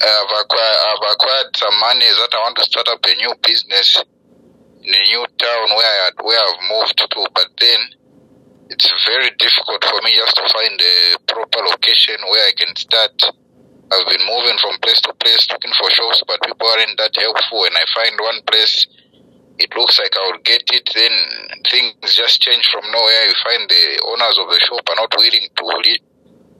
I've acquired, I've acquired some money that I want to start up a new business in a new town where I where I've moved to, but then it's very difficult for me just to find a proper location where I can start. I've been moving from place to place looking for shops, but people aren't that helpful. When I find one place, it looks like I will get it, then things just change from nowhere. You find the owners of the shop are not willing to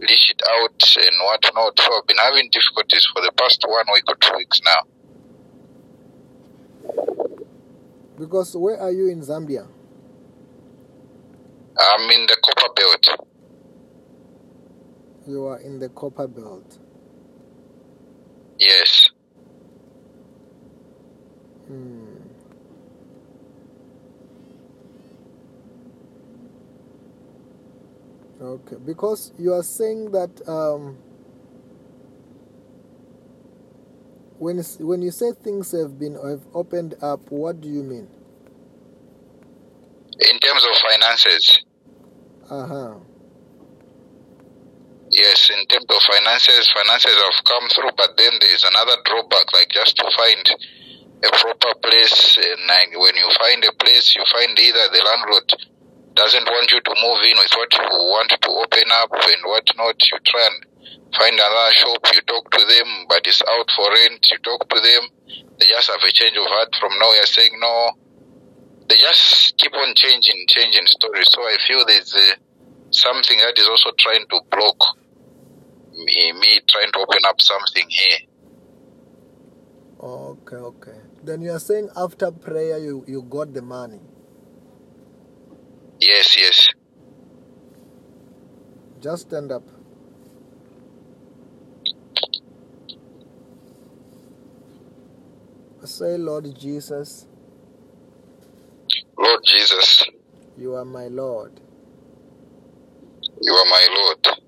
leash it out and whatnot. So I've been having difficulties for the past one week or two weeks now. Because where are you in Zambia? I'm in the Copperbelt. You are in the Copperbelt. Yes. Hmm. Okay, because you are saying that um, when when you say things have been have opened up, what do you mean? In terms of finances, Uh huh. yes, in terms of finances, finances have come through, but then there's another drawback, like just to find a proper place. And like when you find a place, you find either the landlord doesn't want you to move in with what you want to open up and whatnot. You try and find another shop, you talk to them, but it's out for rent. You talk to them, they just have a change of heart from now you're saying no. They just keep on changing, changing stories. So I feel there's uh, something that is also trying to block me, me trying to open up something here. Okay, okay. Then you are saying after prayer you you got the money. Yes, yes. Just stand up. I say, Lord Jesus, Lord Jesus, you are my Lord. you are my Lord.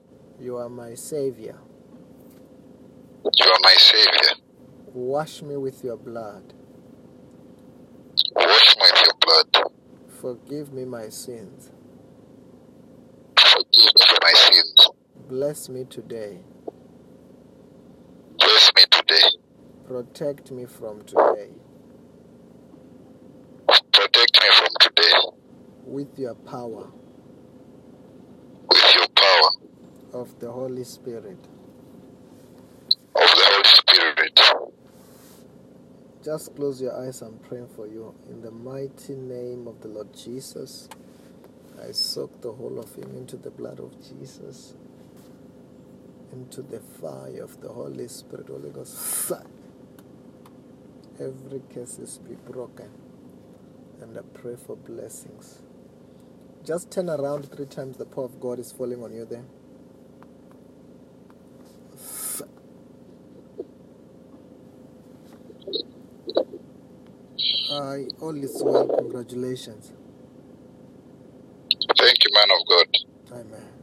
You are my Savior. You are my Savior. Wash me with your blood. Wash me with your blood. Forgive me my sins. Forgive me for my sins. Bless me today. Bless me today. Protect me from today Protect me from today with your power with your power of the Holy Spirit. of the Holy Spirit. Just close your eyes. I'm praying for you. In the mighty name of the Lord Jesus, I soak the whole of him into the blood of Jesus, into the fire of the Holy Spirit. Holy Ghost. Every curses be broken. And I pray for blessings. Just turn around three times. The power of God is falling on you there. I only swear. Congratulations. Thank you, man of God. Amen.